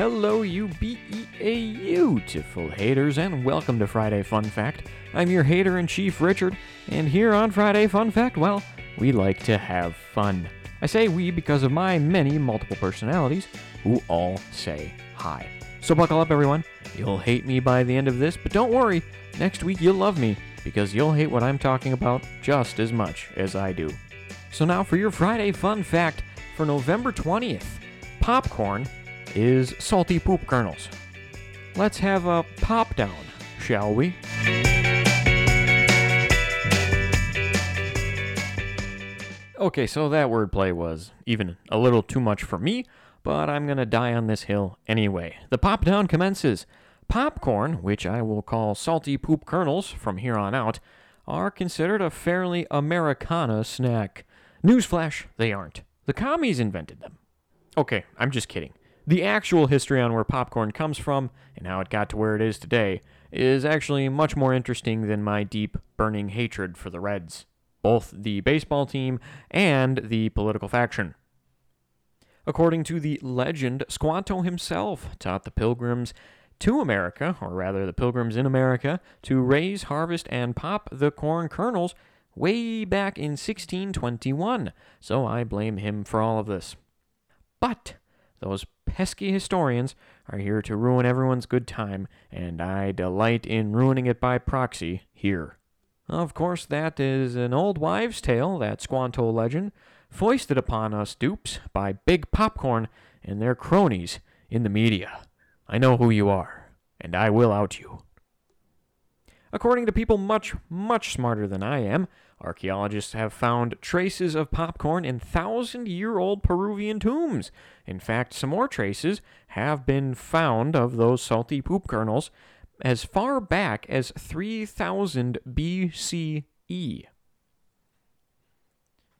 Hello, you beautiful haters, and welcome to Friday Fun Fact. I'm your hater in chief, Richard, and here on Friday Fun Fact, well, we like to have fun. I say we because of my many multiple personalities who all say hi. So buckle up, everyone. You'll hate me by the end of this, but don't worry, next week you'll love me because you'll hate what I'm talking about just as much as I do. So now for your Friday Fun Fact for November 20th popcorn is salty poop kernels. Let's have a pop down, shall we? Okay, so that wordplay was even a little too much for me, but I'm gonna die on this hill anyway. The pop down commences. Popcorn, which I will call salty poop kernels from here on out, are considered a fairly Americana snack. Newsflash, they aren't. The commies invented them. Okay, I'm just kidding. The actual history on where popcorn comes from and how it got to where it is today is actually much more interesting than my deep, burning hatred for the Reds, both the baseball team and the political faction. According to the legend, Squanto himself taught the pilgrims to America, or rather the pilgrims in America, to raise, harvest, and pop the corn kernels way back in 1621, so I blame him for all of this. But those pesky historians are here to ruin everyone's good time, and I delight in ruining it by proxy here. Of course, that is an old wives' tale, that Squanto legend, foisted upon us dupes by Big Popcorn and their cronies in the media. I know who you are, and I will out you. According to people much, much smarter than I am, archaeologists have found traces of popcorn in thousand year old Peruvian tombs. In fact, some more traces have been found of those salty poop kernels as far back as 3000 BCE.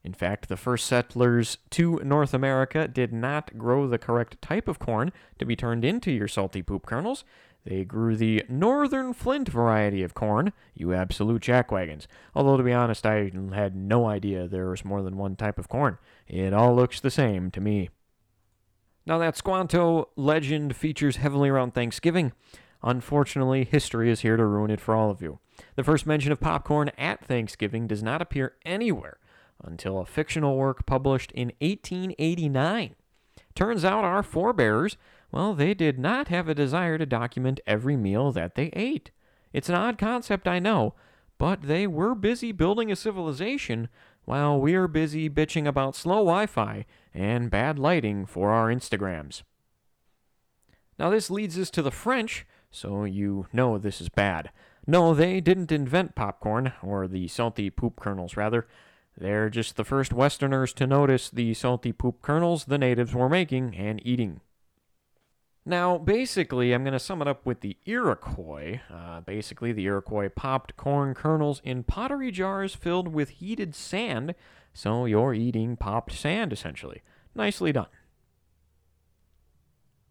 In fact, the first settlers to North America did not grow the correct type of corn to be turned into your salty poop kernels. They grew the Northern Flint variety of corn, you absolute jackwagons. Although, to be honest, I had no idea there was more than one type of corn. It all looks the same to me. Now, that Squanto legend features heavily around Thanksgiving. Unfortunately, history is here to ruin it for all of you. The first mention of popcorn at Thanksgiving does not appear anywhere until a fictional work published in 1889. Turns out our forebears well, they did not have a desire to document every meal that they ate. It's an odd concept, I know, but they were busy building a civilization while we're busy bitching about slow Wi Fi and bad lighting for our Instagrams. Now, this leads us to the French, so you know this is bad. No, they didn't invent popcorn, or the salty poop kernels, rather. They're just the first Westerners to notice the salty poop kernels the natives were making and eating. Now, basically, I'm going to sum it up with the Iroquois. Uh, basically, the Iroquois popped corn kernels in pottery jars filled with heated sand, so you're eating popped sand, essentially. Nicely done.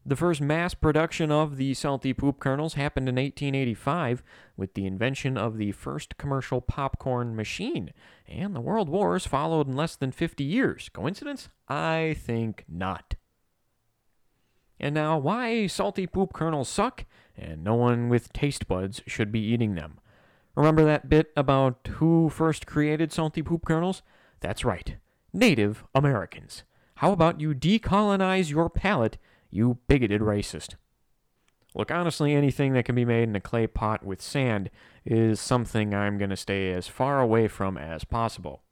The first mass production of the salty poop kernels happened in 1885 with the invention of the first commercial popcorn machine, and the world wars followed in less than 50 years. Coincidence? I think not. And now, why salty poop kernels suck, and no one with taste buds should be eating them. Remember that bit about who first created salty poop kernels? That's right, Native Americans. How about you decolonize your palate, you bigoted racist? Look, honestly, anything that can be made in a clay pot with sand is something I'm going to stay as far away from as possible.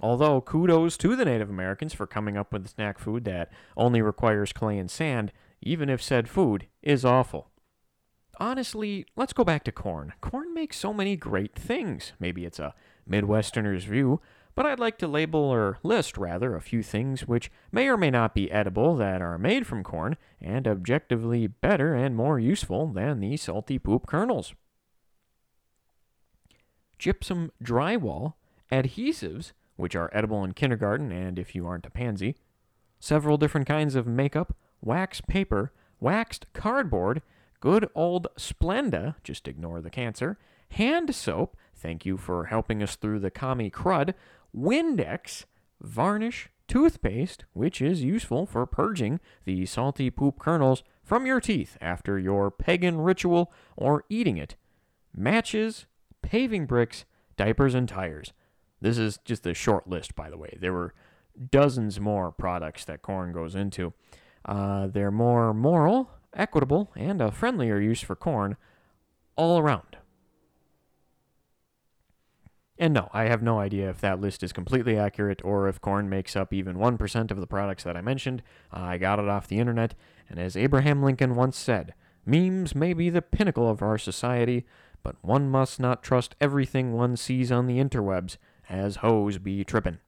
Although kudos to the Native Americans for coming up with snack food that only requires clay and sand, even if said food is awful. Honestly, let's go back to corn. Corn makes so many great things. Maybe it's a Midwesterner's view, but I'd like to label or list rather a few things which may or may not be edible that are made from corn and objectively better and more useful than the salty poop kernels. Gypsum drywall, adhesives, which are edible in kindergarten and if you aren't a pansy, several different kinds of makeup, wax paper, waxed cardboard, good old Splenda, just ignore the cancer, hand soap, thank you for helping us through the commie crud, Windex, varnish, toothpaste, which is useful for purging the salty poop kernels from your teeth after your pagan ritual or eating it, matches, paving bricks, diapers, and tires. This is just a short list, by the way. There were dozens more products that corn goes into. Uh, they're more moral, equitable, and a friendlier use for corn all around. And no, I have no idea if that list is completely accurate or if corn makes up even 1% of the products that I mentioned. I got it off the internet, and as Abraham Lincoln once said, memes may be the pinnacle of our society, but one must not trust everything one sees on the interwebs, as hoes be trippin'.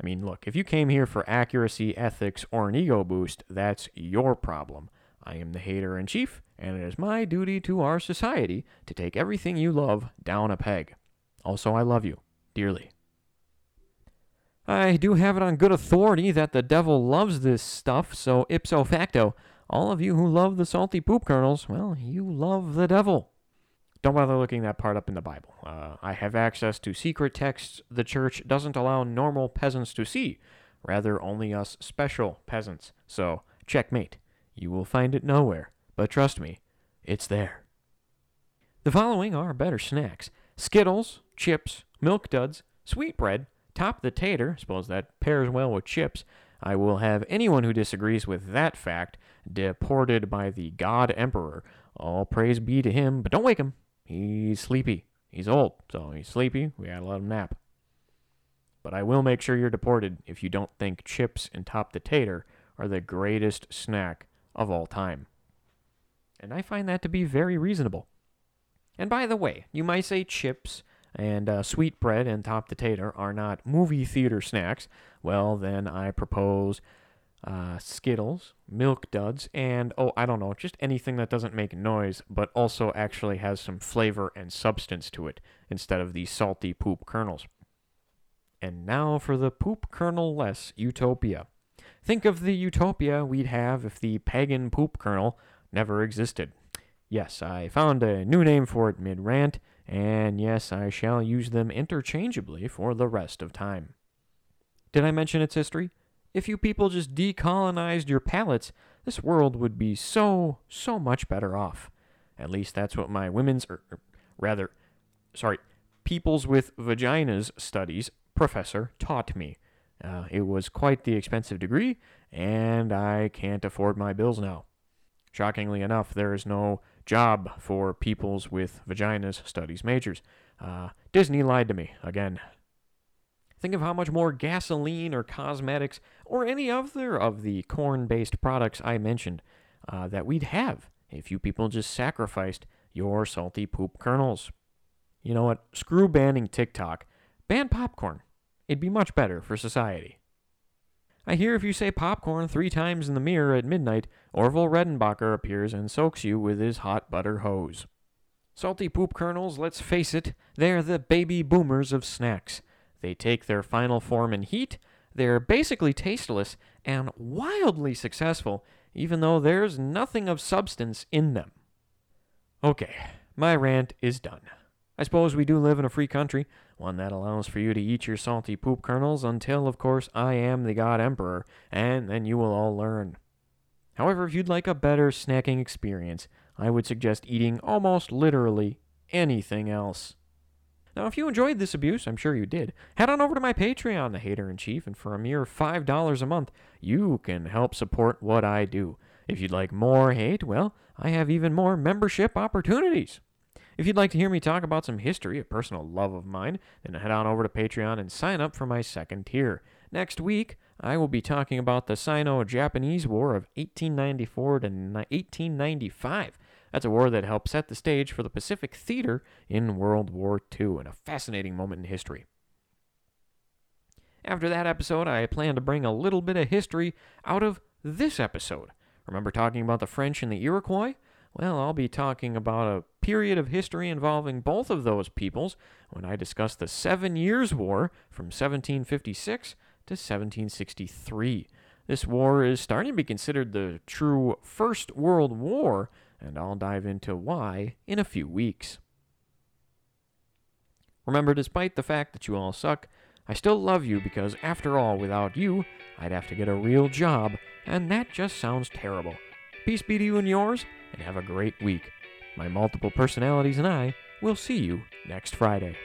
I mean, look, if you came here for accuracy, ethics, or an ego boost, that's your problem. I am the hater in chief, and it is my duty to our society to take everything you love down a peg. Also, I love you dearly. I do have it on good authority that the devil loves this stuff, so ipso facto, all of you who love the salty poop kernels, well, you love the devil. Don't bother looking that part up in the Bible. Uh, I have access to secret texts the church doesn't allow normal peasants to see, rather, only us special peasants. So, checkmate. You will find it nowhere, but trust me, it's there. The following are better snacks Skittles, chips, milk duds, sweetbread, top the tater, suppose that pairs well with chips. I will have anyone who disagrees with that fact deported by the God Emperor. All praise be to him, but don't wake him. He's sleepy. He's old, so he's sleepy. We gotta let him nap. But I will make sure you're deported if you don't think chips and top the tater are the greatest snack of all time. And I find that to be very reasonable. And by the way, you might say chips and uh, sweetbread and top the tater are not movie theater snacks. Well, then I propose uh, Skittles, Milk Duds, and oh, I don't know, just anything that doesn't make noise but also actually has some flavor and substance to it instead of the salty poop kernels. And now for the poop kernel less utopia. Think of the utopia we'd have if the pagan poop kernel never existed. Yes, I found a new name for it mid rant, and yes, I shall use them interchangeably for the rest of time. Did I mention its history? If you people just decolonized your palates, this world would be so, so much better off. At least that's what my women's, or, or rather, sorry, peoples with vaginas studies professor taught me. Uh, it was quite the expensive degree, and I can't afford my bills now. Shockingly enough, there is no job for peoples with vaginas studies majors. Uh, Disney lied to me again. Think of how much more gasoline or cosmetics or any other of the corn based products I mentioned uh, that we'd have if you people just sacrificed your salty poop kernels. You know what? Screw banning TikTok. Ban popcorn. It'd be much better for society. I hear if you say popcorn three times in the mirror at midnight, Orville Redenbacher appears and soaks you with his hot butter hose. Salty poop kernels, let's face it, they're the baby boomers of snacks. They take their final form in heat, they're basically tasteless and wildly successful, even though there's nothing of substance in them. Okay, my rant is done. I suppose we do live in a free country, one that allows for you to eat your salty poop kernels until, of course, I am the God Emperor, and then you will all learn. However, if you'd like a better snacking experience, I would suggest eating almost literally anything else. Now, if you enjoyed this abuse, I'm sure you did, head on over to my Patreon, The Hater in Chief, and for a mere $5 a month, you can help support what I do. If you'd like more hate, well, I have even more membership opportunities. If you'd like to hear me talk about some history, a personal love of mine, then head on over to Patreon and sign up for my second tier. Next week, I will be talking about the Sino Japanese War of 1894 to 1895. That's a war that helped set the stage for the Pacific Theater in World War II, and a fascinating moment in history. After that episode, I plan to bring a little bit of history out of this episode. Remember talking about the French and the Iroquois? Well, I'll be talking about a period of history involving both of those peoples when I discuss the Seven Years' War from 1756 to 1763. This war is starting to be considered the true First World War and I'll dive into why in a few weeks. Remember, despite the fact that you all suck, I still love you because, after all, without you, I'd have to get a real job, and that just sounds terrible. Peace be to you and yours, and have a great week. My multiple personalities and I will see you next Friday.